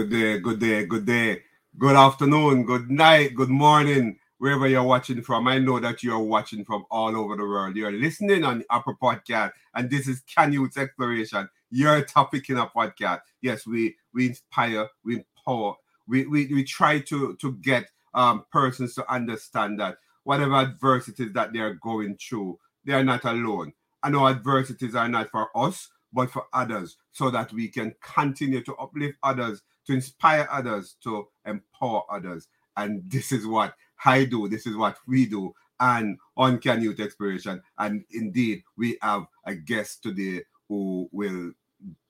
Good day, good day, good day, good afternoon, good night, good morning, wherever you're watching from. I know that you're watching from all over the world. You're listening on Apple Podcast, and this is Can Youth Exploration, your topic in a podcast. Yes, we we inspire, we empower, we we, we try to to get um persons to understand that whatever adversities that they're going through, they are not alone. I know adversities are not for us, but for others, so that we can continue to uplift others, to inspire others, to empower others. And this is what I do, this is what we do, and on Can Youth Exploration. And indeed, we have a guest today who will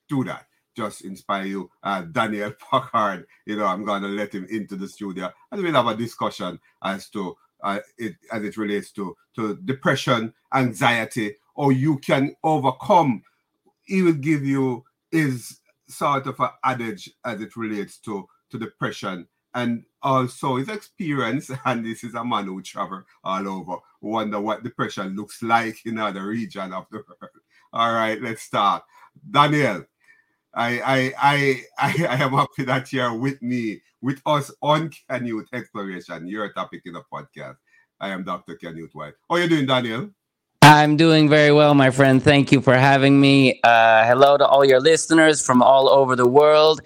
do that. Just inspire you, uh, Daniel Packard. You know, I'm going to let him into the studio and we'll have a discussion as to uh, it as it relates to to depression, anxiety, or you can overcome. He will give you his sort of an adage as it relates to to depression and also his experience. And this is a man who travel all over. Wonder what depression looks like in other region of the world. All right, let's start. Daniel, I I I I, am happy that you're with me, with us on Can Youth Exploration, your topic in the podcast. I am Dr. Youth White. How are you doing, Daniel? I'm doing very well, my friend. Thank you for having me. Uh, hello to all your listeners from all over the world.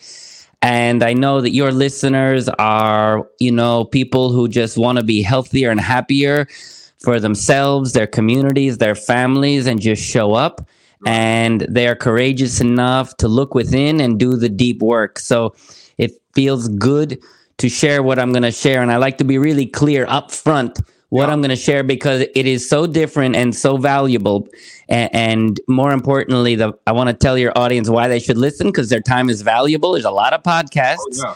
And I know that your listeners are, you know, people who just want to be healthier and happier for themselves, their communities, their families, and just show up. And they are courageous enough to look within and do the deep work. So it feels good to share what I'm going to share. And I like to be really clear up front what yeah. I'm going to share because it is so different and so valuable. And, and more importantly, the, I want to tell your audience why they should listen because their time is valuable. There's a lot of podcasts. Oh, yeah.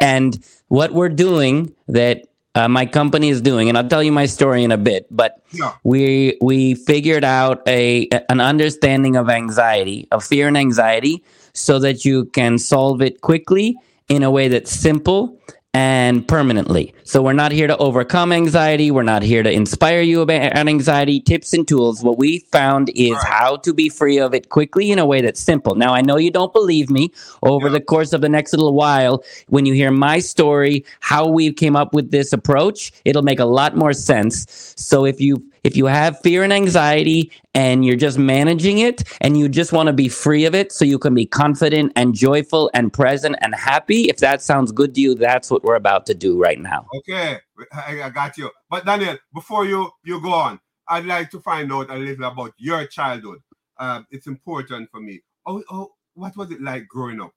And what we're doing that uh, my company is doing, and I'll tell you my story in a bit. But yeah. we we figured out a an understanding of anxiety, of fear and anxiety, so that you can solve it quickly in a way that's simple and permanently. So we're not here to overcome anxiety. We're not here to inspire you about anxiety. Tips and tools. What we found is right. how to be free of it quickly in a way that's simple. Now I know you don't believe me. Over yeah. the course of the next little while, when you hear my story, how we came up with this approach, it'll make a lot more sense. So if you if you have fear and anxiety and you're just managing it and you just want to be free of it so you can be confident and joyful and present and happy, if that sounds good to you, that's what we're about to do right now. Okay, I, got you. But Daniel, before you you go on, I'd like to find out a little about your childhood. Uh, it's important for me. Oh, oh, what was it like growing up?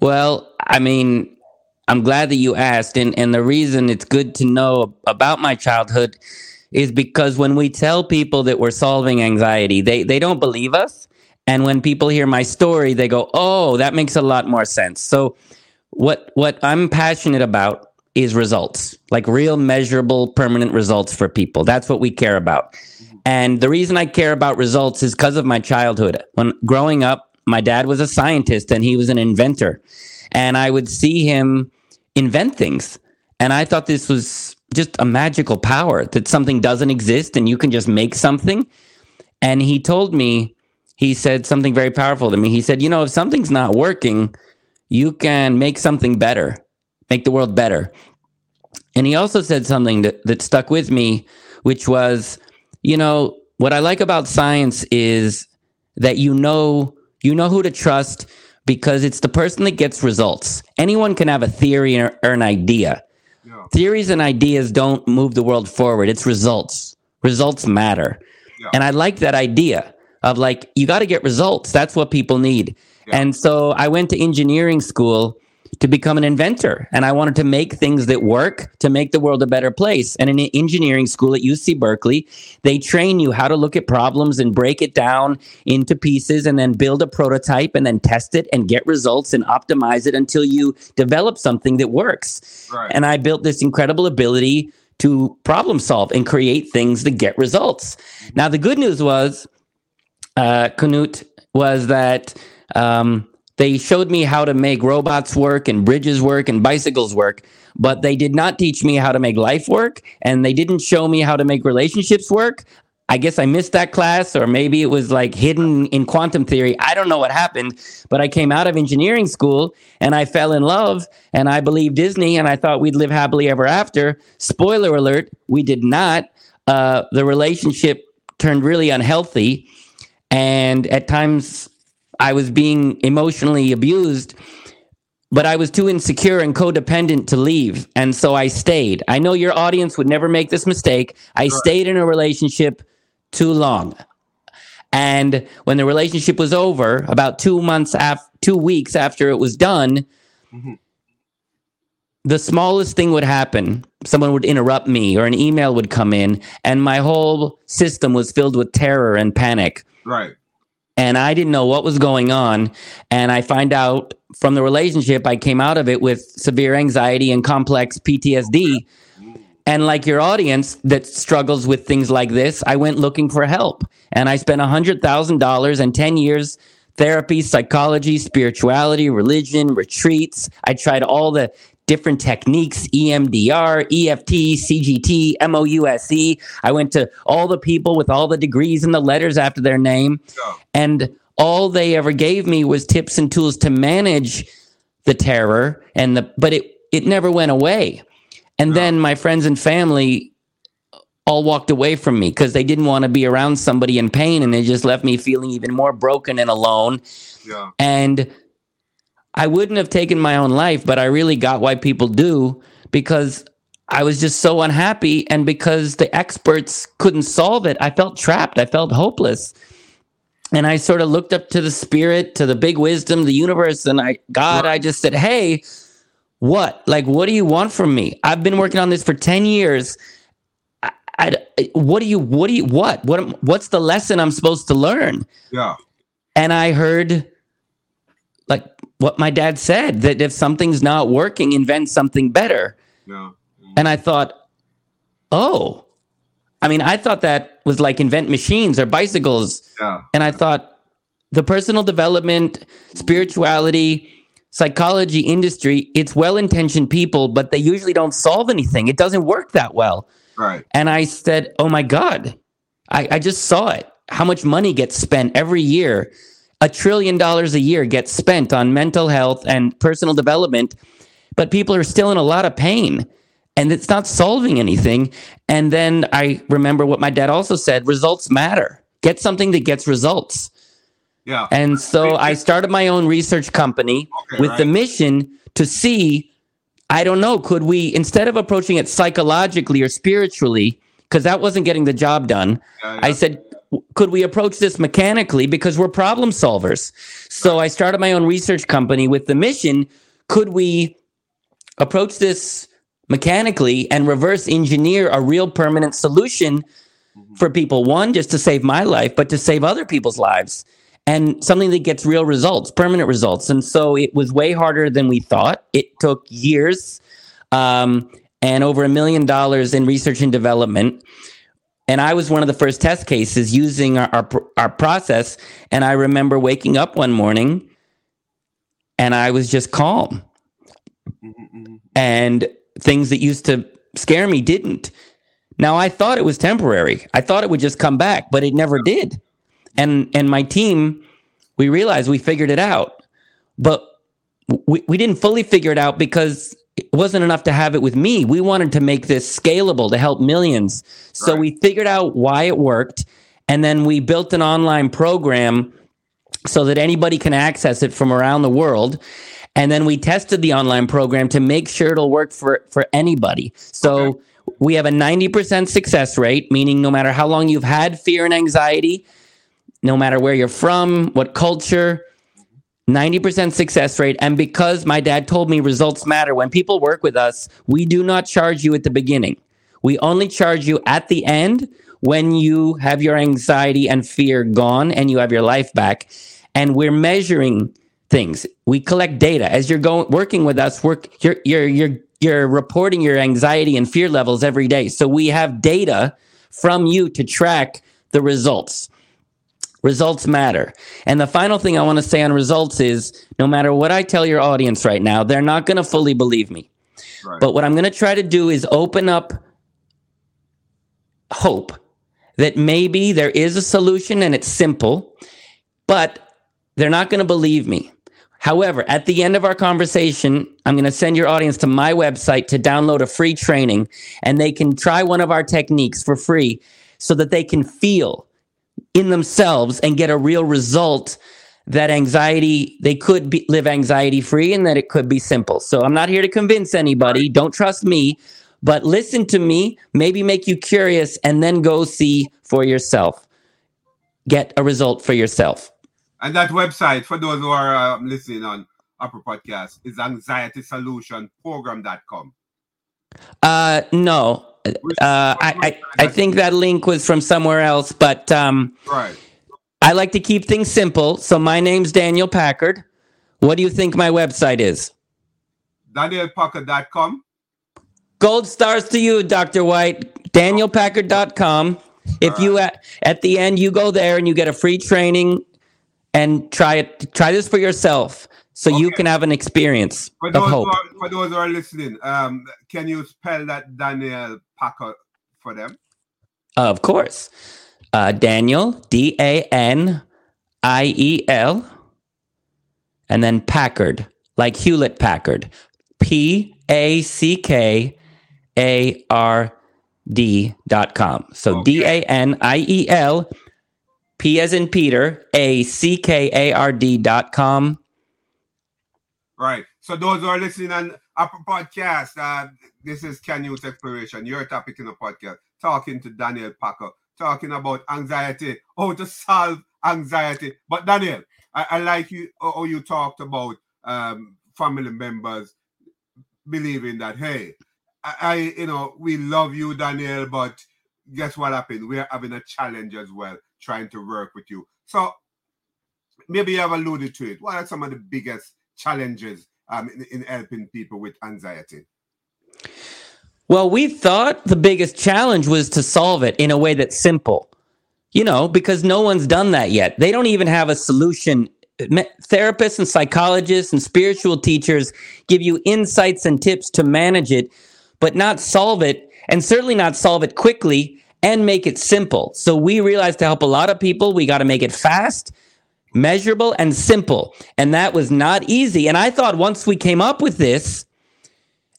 Well, I mean, I'm glad that you asked, and and the reason it's good to know about my childhood is because when we tell people that we're solving anxiety, they, they don't believe us. And when people hear my story, they go, oh, that makes a lot more sense. So, what, what I'm passionate about is results, like real, measurable, permanent results for people. That's what we care about. And the reason I care about results is because of my childhood. When growing up, my dad was a scientist and he was an inventor. And I would see him invent things. And I thought this was just a magical power that something doesn't exist and you can just make something. And he told me, he said something very powerful to me. He said, You know, if something's not working, you can make something better, make the world better. And he also said something that, that stuck with me, which was, you know, what I like about science is that you know you know who to trust because it's the person that gets results. Anyone can have a theory or, or an idea, yeah. Theories and ideas don't move the world forward. It's results. Results matter. Yeah. And I like that idea of like, you got to get results. That's what people need. Yeah. And so I went to engineering school to become an inventor. And I wanted to make things that work to make the world a better place. And in an engineering school at UC Berkeley, they train you how to look at problems and break it down into pieces and then build a prototype and then test it and get results and optimize it until you develop something that works. Right. And I built this incredible ability to problem solve and create things that get results. Now, the good news was, uh, Knut, was that um, they showed me how to make robots work and bridges work and bicycles work, but they did not teach me how to make life work and they didn't show me how to make relationships work. I guess I missed that class, or maybe it was like hidden in quantum theory. I don't know what happened, but I came out of engineering school and I fell in love and I believed Disney and I thought we'd live happily ever after. Spoiler alert, we did not. Uh, the relationship turned really unhealthy. And at times I was being emotionally abused but I was too insecure and codependent to leave. And so I stayed. I know your audience would never make this mistake. I stayed in a relationship too long. And when the relationship was over, about two months after, two weeks after it was done, mm-hmm. the smallest thing would happen. Someone would interrupt me, or an email would come in, and my whole system was filled with terror and panic. Right. And I didn't know what was going on. And I find out from the relationship, I came out of it with severe anxiety and complex PTSD. And like your audience that struggles with things like this, I went looking for help. And I spent $100,000 and 10 years therapy, psychology, spirituality, religion, retreats. I tried all the different techniques EMDR, EFT, CBT, MOUSE. I went to all the people with all the degrees and the letters after their name. And all they ever gave me was tips and tools to manage the terror and the but it it never went away and then my friends and family all walked away from me because they didn't want to be around somebody in pain and they just left me feeling even more broken and alone yeah. and i wouldn't have taken my own life but i really got why people do because i was just so unhappy and because the experts couldn't solve it i felt trapped i felt hopeless and I sort of looked up to the spirit, to the big wisdom, the universe, and I, God, I just said, Hey, what? Like, what do you want from me? I've been working on this for 10 years. I, I, what do you, what do you, what, what, what's the lesson I'm supposed to learn? Yeah. And I heard what my dad said that if something's not working, invent something better. Yeah. And I thought, oh, I mean, I thought that was like invent machines or bicycles. Yeah. And I thought the personal development, spirituality, psychology industry, it's well intentioned people, but they usually don't solve anything. It doesn't work that well. Right. And I said, Oh my God, I, I just saw it. How much money gets spent every year? A trillion dollars a year gets spent on mental health and personal development, but people are still in a lot of pain and it's not solving anything. And then I remember what my dad also said results matter. Get something that gets results. Yeah. And so I started my own research company okay, with right. the mission to see I don't know, could we instead of approaching it psychologically or spiritually, because that wasn't getting the job done, yeah, yeah. I said, could we approach this mechanically because we're problem solvers? So I started my own research company with the mission could we approach this mechanically and reverse engineer a real permanent solution for people. One, just to save my life, but to save other people's lives and something that gets real results, permanent results. And so it was way harder than we thought. It took years um, and over a million dollars in research and development. And I was one of the first test cases using our, our, our process. And I remember waking up one morning and I was just calm. And things that used to scare me didn't. Now I thought it was temporary. I thought it would just come back, but it never did. And and my team, we realized we figured it out. But we, we didn't fully figure it out because it wasn't enough to have it with me. We wanted to make this scalable to help millions. So right. we figured out why it worked. And then we built an online program so that anybody can access it from around the world. And then we tested the online program to make sure it'll work for, for anybody. So okay. we have a 90% success rate, meaning no matter how long you've had fear and anxiety, no matter where you're from, what culture, 90% success rate. And because my dad told me results matter, when people work with us, we do not charge you at the beginning. We only charge you at the end when you have your anxiety and fear gone and you have your life back. And we're measuring things. We collect data as you're going working with us. Work you're you're you're you're reporting your anxiety and fear levels every day. So we have data from you to track the results. Results matter. And the final thing I want to say on results is no matter what I tell your audience right now, they're not going to fully believe me. Right. But what I'm going to try to do is open up hope that maybe there is a solution and it's simple, but they're not going to believe me. However, at the end of our conversation, I'm going to send your audience to my website to download a free training and they can try one of our techniques for free so that they can feel in themselves and get a real result that anxiety they could be, live anxiety free and that it could be simple. So I'm not here to convince anybody, don't trust me, but listen to me, maybe make you curious and then go see for yourself. Get a result for yourself. And that website, for those who are um, listening on Apple Podcast, is anxietysolutionprogram.com. Uh, no. Uh, I, I, I think that link was from somewhere else, but um, right. I like to keep things simple. So my name's Daniel Packard. What do you think my website is? DanielPackard.com. Gold stars to you, Dr. White. DanielPackard.com. If you at, at the end you go there and you get a free training and try it try this for yourself so okay. you can have an experience for those, of hope. Who are, for those who are listening um, can you spell that daniel packer for them of course uh, daniel d-a-n-i-e-l and then packard like hewlett packard p-a-c-k-a-r-d dot com so okay. d-a-n-i-e-l P as in Peter, A C K A R D dot com. Right. So those who are listening on Apple Podcast, uh, this is Can Youth Exploration, your topic in the podcast, talking to Daniel Packer, talking about anxiety, how to solve anxiety. But Daniel, I, I like you how you talked about um, family members believing that, hey, I, I, you know, we love you, Daniel, but guess what happened? We're having a challenge as well trying to work with you. So maybe you have alluded to it. What are some of the biggest challenges um, in, in helping people with anxiety? Well, we thought the biggest challenge was to solve it in a way that's simple, you know, because no one's done that yet. They don't even have a solution. Therapists and psychologists and spiritual teachers give you insights and tips to manage it, but not solve it, and certainly not solve it quickly and make it simple. So we realized to help a lot of people, we got to make it fast, measurable, and simple. And that was not easy. And I thought once we came up with this,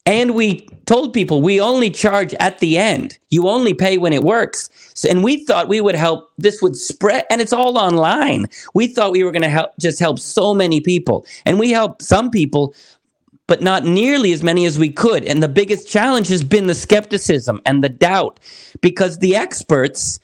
and we told people we only charge at the end. You only pay when it works. So, and we thought we would help, this would spread, and it's all online. We thought we were going to help, just help so many people. And we helped some people but not nearly as many as we could. And the biggest challenge has been the skepticism and the doubt because the experts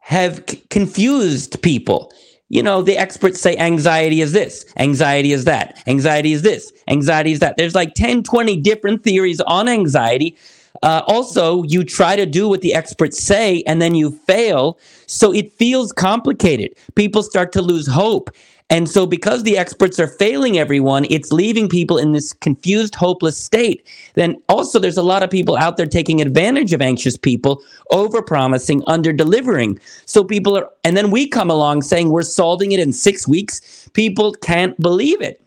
have c- confused people. You know, the experts say anxiety is this, anxiety is that, anxiety is this, anxiety is that. There's like 10, 20 different theories on anxiety. Uh, also, you try to do what the experts say and then you fail. So it feels complicated. People start to lose hope. And so, because the experts are failing everyone, it's leaving people in this confused, hopeless state. Then, also, there's a lot of people out there taking advantage of anxious people, over promising, under delivering. So, people are, and then we come along saying we're solving it in six weeks. People can't believe it.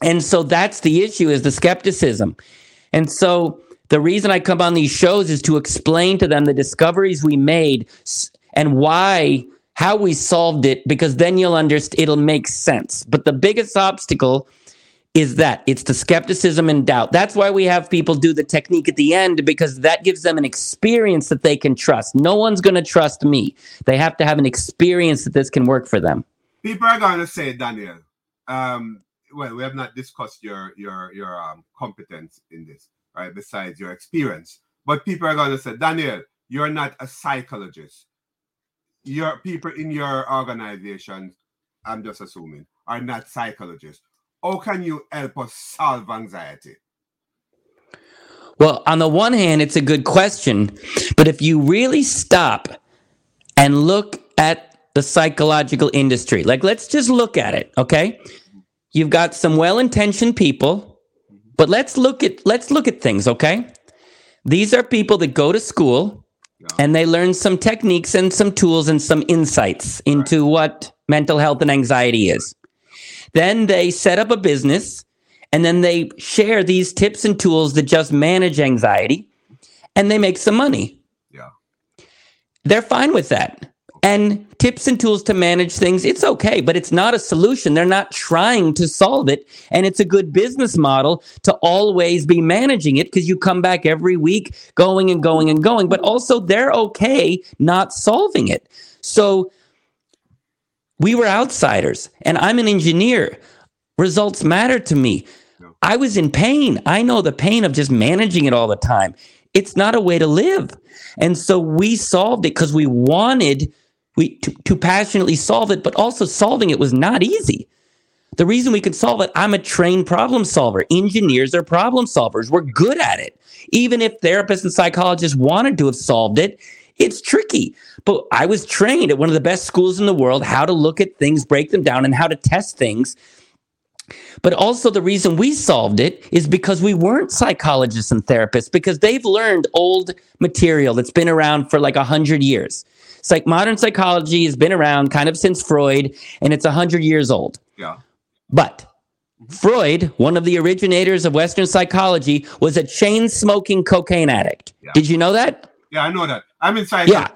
And so, that's the issue is the skepticism. And so, the reason I come on these shows is to explain to them the discoveries we made and why how we solved it because then you'll understand it'll make sense. But the biggest obstacle is that it's the skepticism and doubt. That's why we have people do the technique at the end because that gives them an experience that they can trust. No one's going to trust me. They have to have an experience that this can work for them. People are going to say, Daniel, um, well, we have not discussed your your your um, competence in this, right? Besides your experience, but people are going to say, Daniel, you're not a psychologist your people in your organization, I'm just assuming, are not psychologists. How can you help us solve anxiety? Well, on the one hand, it's a good question, but if you really stop and look at the psychological industry, like let's just look at it, okay? You've got some well-intentioned people, but let's look at let's look at things, okay? These are people that go to school, and they learn some techniques and some tools and some insights into what mental health and anxiety is. Then they set up a business and then they share these tips and tools that just manage anxiety and they make some money. Yeah. they're fine with that. And tips and tools to manage things, it's okay, but it's not a solution. They're not trying to solve it. And it's a good business model to always be managing it because you come back every week going and going and going, but also they're okay not solving it. So we were outsiders, and I'm an engineer. Results matter to me. I was in pain. I know the pain of just managing it all the time. It's not a way to live. And so we solved it because we wanted we to, to passionately solve it, but also solving it was not easy. The reason we could solve it, I'm a trained problem solver. Engineers are problem solvers. We're good at it. Even if therapists and psychologists wanted to have solved it, it's tricky. But I was trained at one of the best schools in the world how to look at things, break them down, and how to test things. But also, the reason we solved it is because we weren't psychologists and therapists, because they've learned old material that's been around for like a 100 years. Psych- modern psychology has been around kind of since Freud, and it's 100 years old. Yeah. But Freud, one of the originators of Western psychology, was a chain smoking cocaine addict. Yeah. Did you know that? Yeah, I know that. I'm inside. Yeah.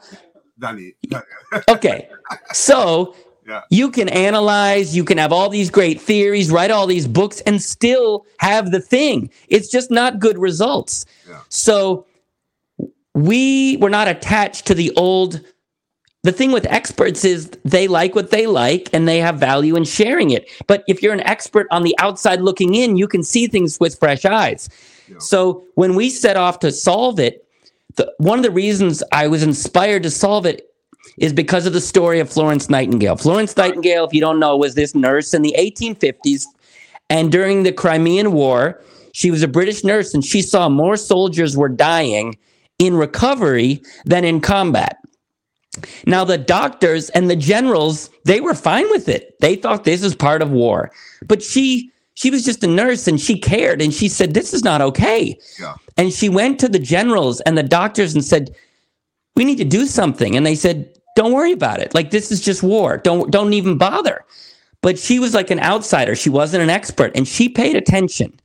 Danny. Okay. So Yeah. you can analyze, you can have all these great theories, write all these books, and still have the thing. It's just not good results. Yeah. So we were not attached to the old. The thing with experts is they like what they like and they have value in sharing it. But if you're an expert on the outside looking in, you can see things with fresh eyes. Yeah. So when we set off to solve it, the, one of the reasons I was inspired to solve it is because of the story of Florence Nightingale. Florence Nightingale, if you don't know, was this nurse in the 1850s. And during the Crimean War, she was a British nurse and she saw more soldiers were dying in recovery than in combat. Now, the doctors and the generals, they were fine with it. They thought this is part of war. But she she was just a nurse and she cared and she said, This is not okay. Yeah. And she went to the generals and the doctors and said, We need to do something. And they said, Don't worry about it. Like this is just war. Don't don't even bother. But she was like an outsider. She wasn't an expert. And she paid attention.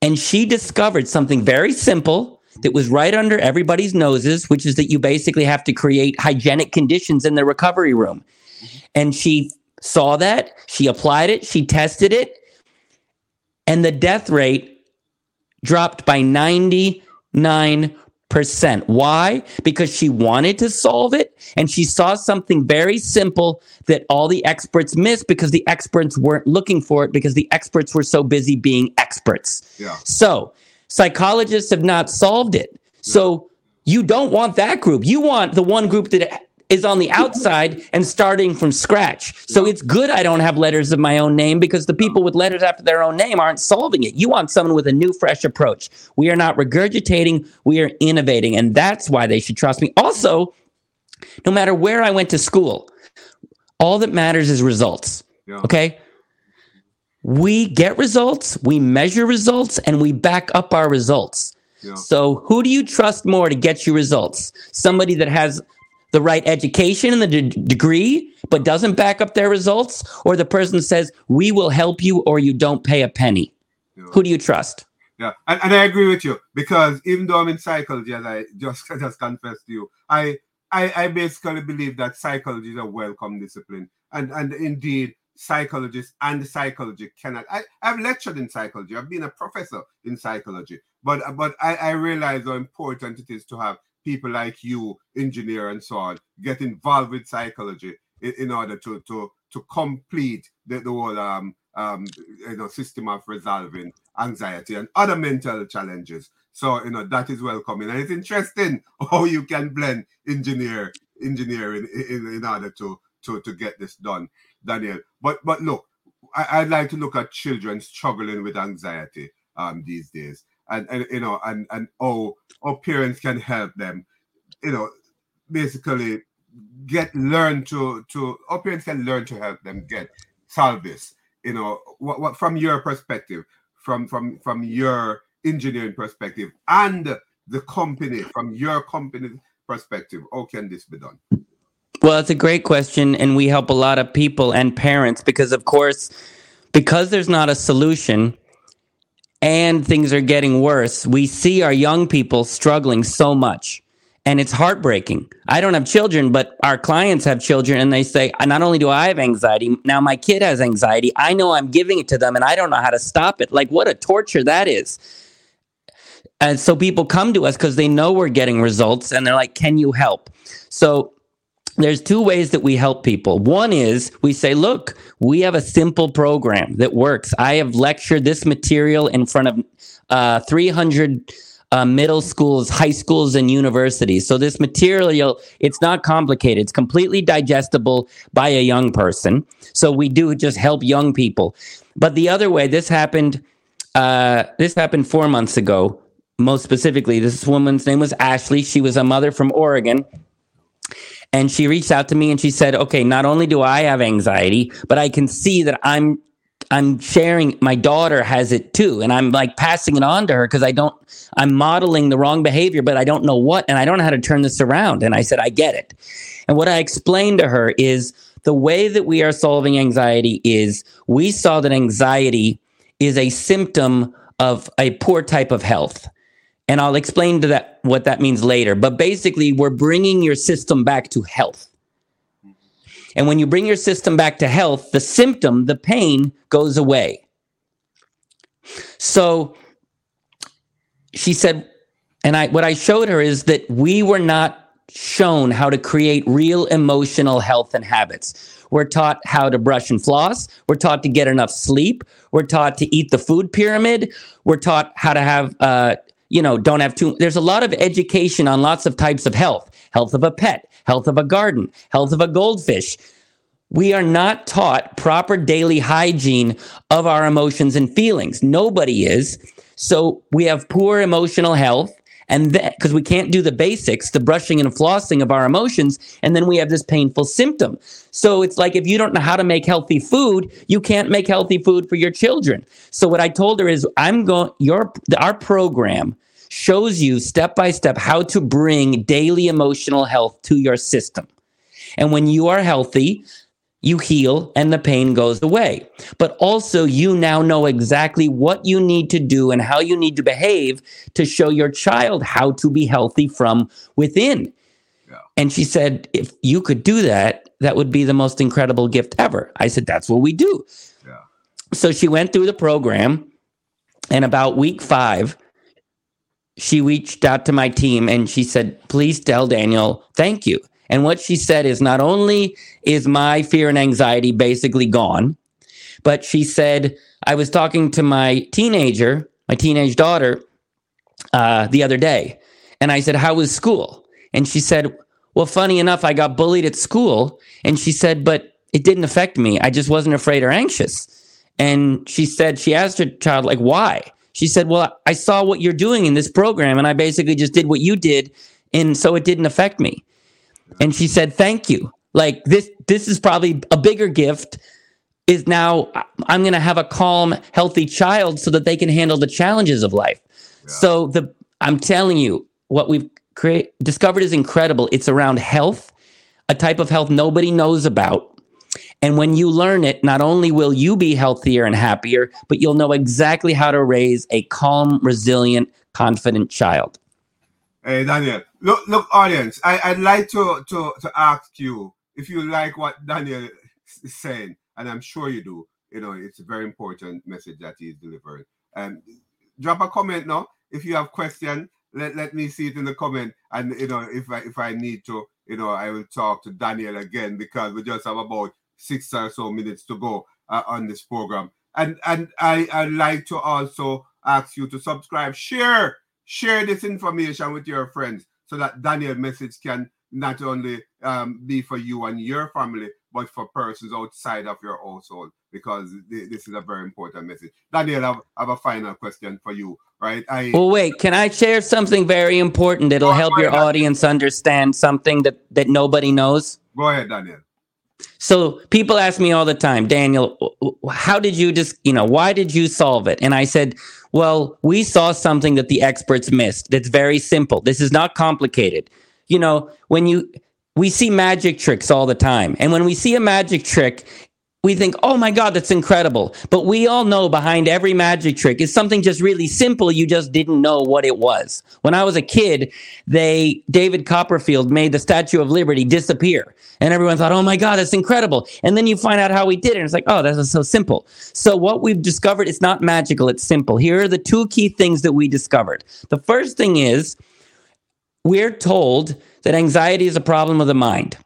And she discovered something very simple that was right under everybody's noses, which is that you basically have to create hygienic conditions in the recovery room. And she saw that, she applied it, she tested it, and the death rate dropped by 99%. Why? Because she wanted to solve it and she saw something very simple that all the experts missed because the experts weren't looking for it because the experts were so busy being experts. Yeah. So, psychologists have not solved it. So, you don't want that group. You want the one group that is on the outside and starting from scratch. So it's good I don't have letters of my own name because the people with letters after their own name aren't solving it. You want someone with a new, fresh approach. We are not regurgitating, we are innovating. And that's why they should trust me. Also, no matter where I went to school, all that matters is results. Yeah. Okay. We get results, we measure results, and we back up our results. Yeah. So, who do you trust more to get you results? Somebody that has the right education and the d- degree, but doesn't back up their results, or the person says, We will help you or you don't pay a penny? Yeah. Who do you trust? Yeah, and, and I agree with you because even though I'm in psychology, as I just just confessed to you, I, I I basically believe that psychology is a welcome discipline, and and indeed psychologists and psychology cannot. I I've lectured in psychology. I've been a professor in psychology, but but I I realize how important it is to have people like you, engineer and so on, get involved with psychology in, in order to to to complete the, the whole um um you know system of resolving anxiety and other mental challenges. So you know that is welcoming, and it's interesting how you can blend engineer engineering in, in, in order to to to get this done, Daniel. But but look, I, I'd like to look at children struggling with anxiety um these days, and and you know and and oh, parents can help them, you know, basically get learn to to how parents can learn to help them get solve this. You know what, what from your perspective from from from your engineering perspective and the company from your company perspective how can this be done Well, it's a great question, and we help a lot of people and parents because, of course, because there's not a solution and things are getting worse, we see our young people struggling so much. and it's heartbreaking. I don't have children, but our clients have children, and they say, uh, not only do I have anxiety, now my kid has anxiety. I know I'm giving it to them, and I don't know how to stop it. Like, what a torture that is. And so people come to us because they know we're getting results, and they're like, Can you help? So there's two ways that we help people. One is we say, look, we have a simple program that works. I have lectured this material in front of uh, 300 uh, middle schools, high schools, and universities. So this material, it's not complicated. It's completely digestible by a young person. So we do just help young people. But the other way, this happened. Uh, this happened four months ago. Most specifically, this woman's name was Ashley. She was a mother from Oregon. And she reached out to me and she said, "Okay, not only do I have anxiety, but I can see that I'm I'm sharing my daughter has it too and I'm like passing it on to her because I don't I'm modeling the wrong behavior but I don't know what and I don't know how to turn this around and I said I get it. And what I explained to her is the way that we are solving anxiety is we saw that anxiety is a symptom of a poor type of health. And I'll explain to that what that means later. But basically, we're bringing your system back to health. And when you bring your system back to health, the symptom, the pain goes away. So she said, and I what I showed her is that we were not shown how to create real emotional health and habits. We're taught how to brush and floss. We're taught to get enough sleep. We're taught to eat the food pyramid. We're taught how to have, uh, you know, don't have too. There's a lot of education on lots of types of health health of a pet, health of a garden, health of a goldfish. We are not taught proper daily hygiene of our emotions and feelings. Nobody is. So we have poor emotional health. And then, because we can't do the basics, the brushing and flossing of our emotions, and then we have this painful symptom. So it's like if you don't know how to make healthy food, you can't make healthy food for your children. So what I told her is, I'm going, your, our program shows you step by step how to bring daily emotional health to your system. And when you are healthy, you heal and the pain goes away. But also, you now know exactly what you need to do and how you need to behave to show your child how to be healthy from within. Yeah. And she said, if you could do that, that would be the most incredible gift ever. I said, that's what we do. Yeah. So she went through the program, and about week five, she reached out to my team and she said, please tell Daniel, thank you. And what she said is not only is my fear and anxiety basically gone, but she said, I was talking to my teenager, my teenage daughter, uh, the other day. And I said, How was school? And she said, Well, funny enough, I got bullied at school. And she said, But it didn't affect me. I just wasn't afraid or anxious. And she said, She asked her child, like, why? She said, Well, I saw what you're doing in this program, and I basically just did what you did. And so it didn't affect me and she said thank you. Like this this is probably a bigger gift is now i'm going to have a calm healthy child so that they can handle the challenges of life. Yeah. so the i'm telling you what we've create discovered is incredible. It's around health a type of health nobody knows about. And when you learn it not only will you be healthier and happier but you'll know exactly how to raise a calm resilient confident child Hey Daniel, look, look, audience. I, I'd like to, to to ask you if you like what Daniel is saying, and I'm sure you do. You know, it's a very important message that he's delivering. Um, drop a comment now if you have question. Let, let me see it in the comment, and you know, if I if I need to, you know, I will talk to Daniel again because we just have about six or so minutes to go uh, on this program. And and I I'd like to also ask you to subscribe, share share this information with your friends so that Daniel message can not only um, be for you and your family, but for persons outside of your household, because th- this is a very important message. Daniel, I have, I have, a final question for you, right? I, well, wait, can I share something very important that'll help your audience understand something that, that nobody knows? Go ahead, Daniel. So people ask me all the time, Daniel, how did you just, you know, why did you solve it? And I said, well, we saw something that the experts missed. That's very simple. This is not complicated. You know, when you we see magic tricks all the time. And when we see a magic trick, we think, oh my God, that's incredible. But we all know behind every magic trick is something just really simple. You just didn't know what it was. When I was a kid, they, David Copperfield made the Statue of Liberty disappear. And everyone thought, oh my God, that's incredible. And then you find out how he did it. And it's like, oh, that's so simple. So what we've discovered, it's not magical, it's simple. Here are the two key things that we discovered. The first thing is we're told that anxiety is a problem of the mind.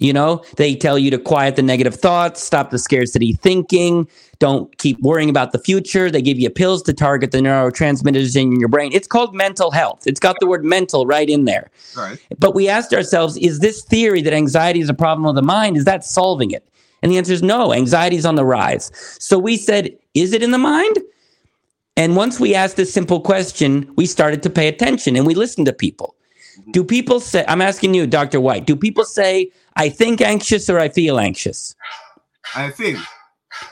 You know, they tell you to quiet the negative thoughts, stop the scarcity thinking, don't keep worrying about the future. They give you pills to target the neurotransmitters in your brain. It's called mental health. It's got the word mental right in there. Right. But we asked ourselves, is this theory that anxiety is a problem of the mind, is that solving it? And the answer is no, anxiety is on the rise. So we said, is it in the mind? And once we asked this simple question, we started to pay attention and we listened to people. Mm-hmm. Do people say, I'm asking you, Dr. White, do people say, I think anxious or I feel anxious? I think.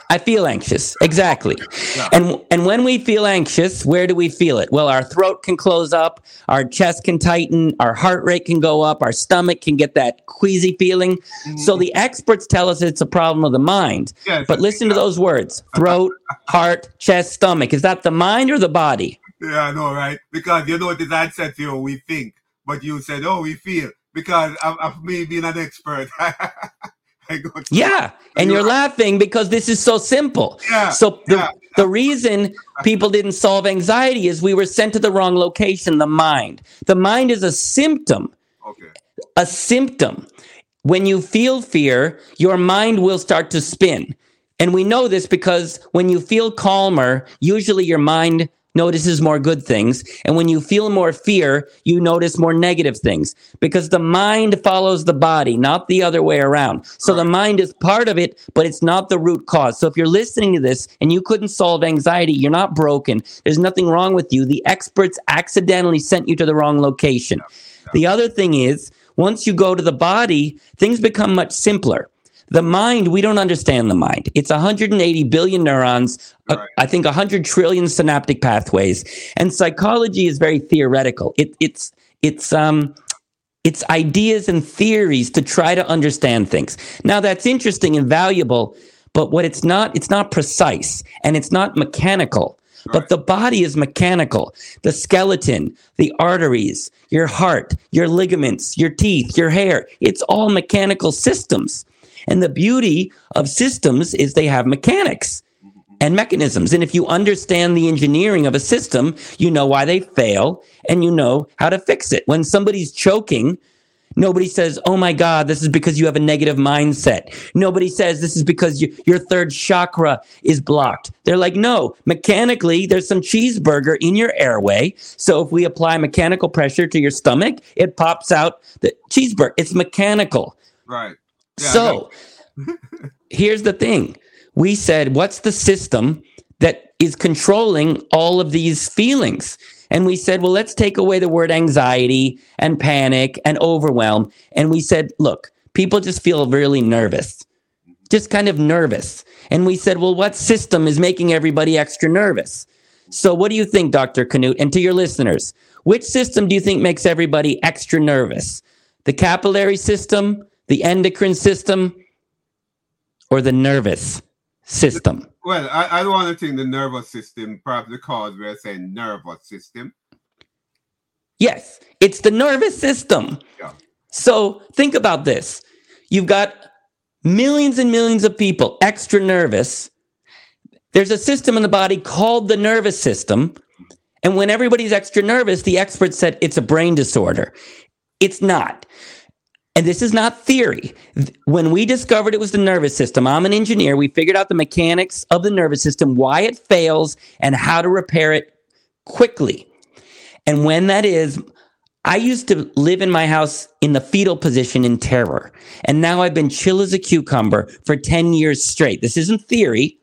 I feel anxious. Exactly. Yeah. And and when we feel anxious, where do we feel it? Well, our throat can close up, our chest can tighten, our heart rate can go up, our stomach can get that queasy feeling. Mm-hmm. So the experts tell us it's a problem of the mind. Yes, but listen to those words. Throat, heart, chest, stomach. Is that the mind or the body? Yeah, I know, right? Because you know this answer to you, we think, but you said, oh, we feel because of, of me being an expert. yeah, and you're laughing because this is so simple. Yeah, so the, yeah. the reason people didn't solve anxiety is we were sent to the wrong location, the mind. The mind is a symptom. Okay. A symptom. When you feel fear, your mind will start to spin. And we know this because when you feel calmer, usually your mind notices more good things. And when you feel more fear, you notice more negative things because the mind follows the body, not the other way around. So the mind is part of it, but it's not the root cause. So if you're listening to this and you couldn't solve anxiety, you're not broken. There's nothing wrong with you. The experts accidentally sent you to the wrong location. The other thing is, once you go to the body, things become much simpler. The mind, we don't understand the mind. It's 180 billion neurons, uh. I think 100 trillion synaptic pathways, and psychology is very theoretical. It, it's it's um it's ideas and theories to try to understand things. Now that's interesting and valuable, but what it's not, it's not precise and it's not mechanical. Right. But the body is mechanical. The skeleton, the arteries, your heart, your ligaments, your teeth, your hair, it's all mechanical systems. And the beauty of systems is they have mechanics and mechanisms. And if you understand the engineering of a system, you know why they fail and you know how to fix it. When somebody's choking, Nobody says, Oh my God, this is because you have a negative mindset. Nobody says this is because you, your third chakra is blocked. They're like, No, mechanically, there's some cheeseburger in your airway. So if we apply mechanical pressure to your stomach, it pops out the cheeseburger. It's mechanical. Right so here's the thing we said, what's the system that is controlling all of these feelings? And we said, well, let's take away the word anxiety and panic and overwhelm. And we said, look, people just feel really nervous, just kind of nervous. And we said, well, what system is making everybody extra nervous? So, what do you think, Dr. Canute? And to your listeners, which system do you think makes everybody extra nervous? The capillary system, the endocrine system or the nervous system? Well, I, I don't want to think the nervous system, perhaps because we're saying nervous system. Yes, it's the nervous system. Yeah. So think about this. You've got millions and millions of people extra nervous. There's a system in the body called the nervous system. And when everybody's extra nervous, the experts said it's a brain disorder. It's not and this is not theory. When we discovered it was the nervous system, I'm an engineer. We figured out the mechanics of the nervous system, why it fails, and how to repair it quickly. And when that is, I used to live in my house in the fetal position in terror. And now I've been chill as a cucumber for 10 years straight. This isn't theory,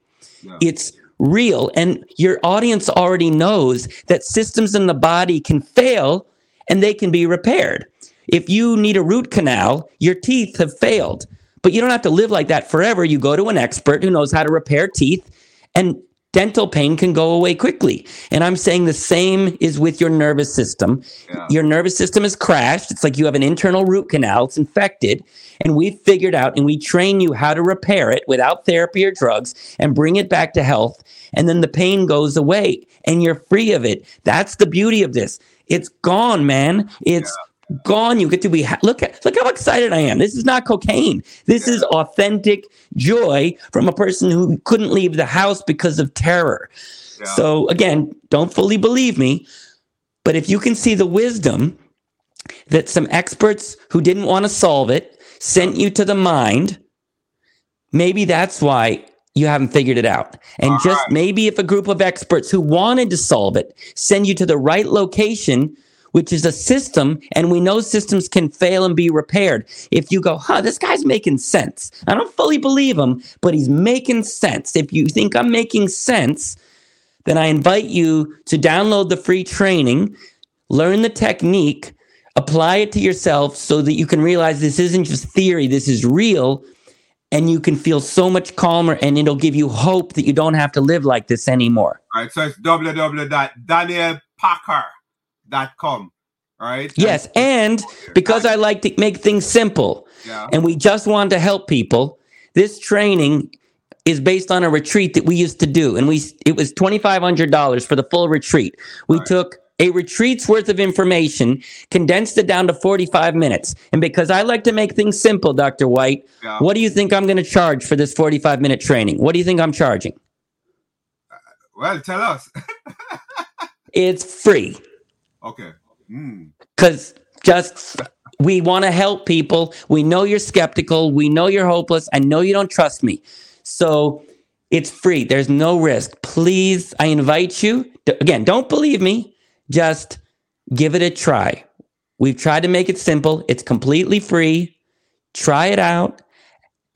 no. it's real. And your audience already knows that systems in the body can fail and they can be repaired. If you need a root canal, your teeth have failed. But you don't have to live like that forever. You go to an expert who knows how to repair teeth. And dental pain can go away quickly. And I'm saying the same is with your nervous system. Yeah. Your nervous system has crashed. It's like you have an internal root canal, it's infected. And we figured out and we train you how to repair it without therapy or drugs and bring it back to health. And then the pain goes away and you're free of it. That's the beauty of this. It's gone, man. It's yeah gone. You get to be ha- look at look how excited I am. This is not cocaine. This is authentic joy from a person who couldn't leave the house because of terror. Yeah. So again, don't fully believe me, but if you can see the wisdom that some experts who didn't want to solve it sent you to the mind, maybe that's why you haven't figured it out. And All just right. maybe if a group of experts who wanted to solve it send you to the right location which is a system, and we know systems can fail and be repaired. If you go, huh, this guy's making sense. I don't fully believe him, but he's making sense. If you think I'm making sense, then I invite you to download the free training, learn the technique, apply it to yourself so that you can realize this isn't just theory, this is real. And you can feel so much calmer, and it'll give you hope that you don't have to live like this anymore. All right, so it's www.danielpackard dot com right? Yes and, because i like to make things simple yeah. and we just want to help people this training is based on a retreat that we used to do and we it was $2500 for the full retreat. We right. took a retreat's worth of information condensed it down to 45 minutes and because i like to make things simple dr white yeah. what do you think i'm going to charge for this 45 minute training? What do you think i'm charging? Uh, well tell us. It's free Okay. Because mm. just we want to help people. We know you're skeptical. We know you're hopeless. I know you don't trust me. So it's free. There's no risk. Please, I invite you. To, again, don't believe me. Just give it a try. We've tried to make it simple. It's completely free. Try it out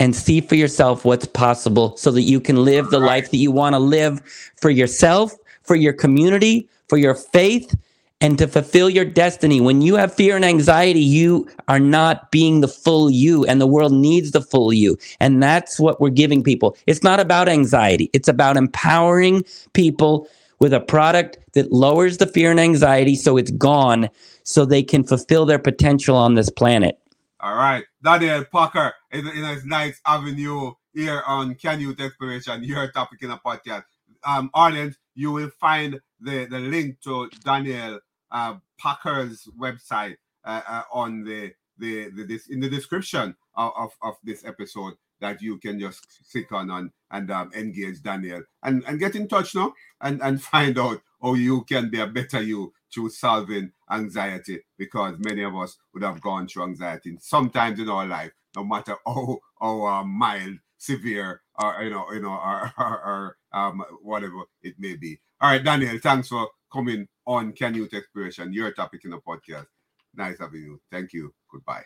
and see for yourself what's possible so that you can live the life that you want to live for yourself, for your community, for your faith, and to fulfill your destiny. When you have fear and anxiety, you are not being the full you, and the world needs the full you. And that's what we're giving people. It's not about anxiety, it's about empowering people with a product that lowers the fear and anxiety so it's gone so they can fulfill their potential on this planet. All right. Daniel Packard in, in his nice avenue here on Canyouth Exploration, your topic in a podcast. Um, Ireland, you will find the, the link to Daniel uh, Packard's website uh, uh, on the, the, the this in the description of, of, of, this episode that you can just click on and, and um, engage Daniel. And, and get in touch now and, and find out how you can be a better you through solving anxiety because many of us would have gone through anxiety sometimes in our life, no matter how, how uh, mild, severe, or you know, you know, or, or um, whatever it may be. All right, Daniel, thanks for coming on Canyouth Exploration, your topic in the podcast. Nice having you. Thank you. Goodbye.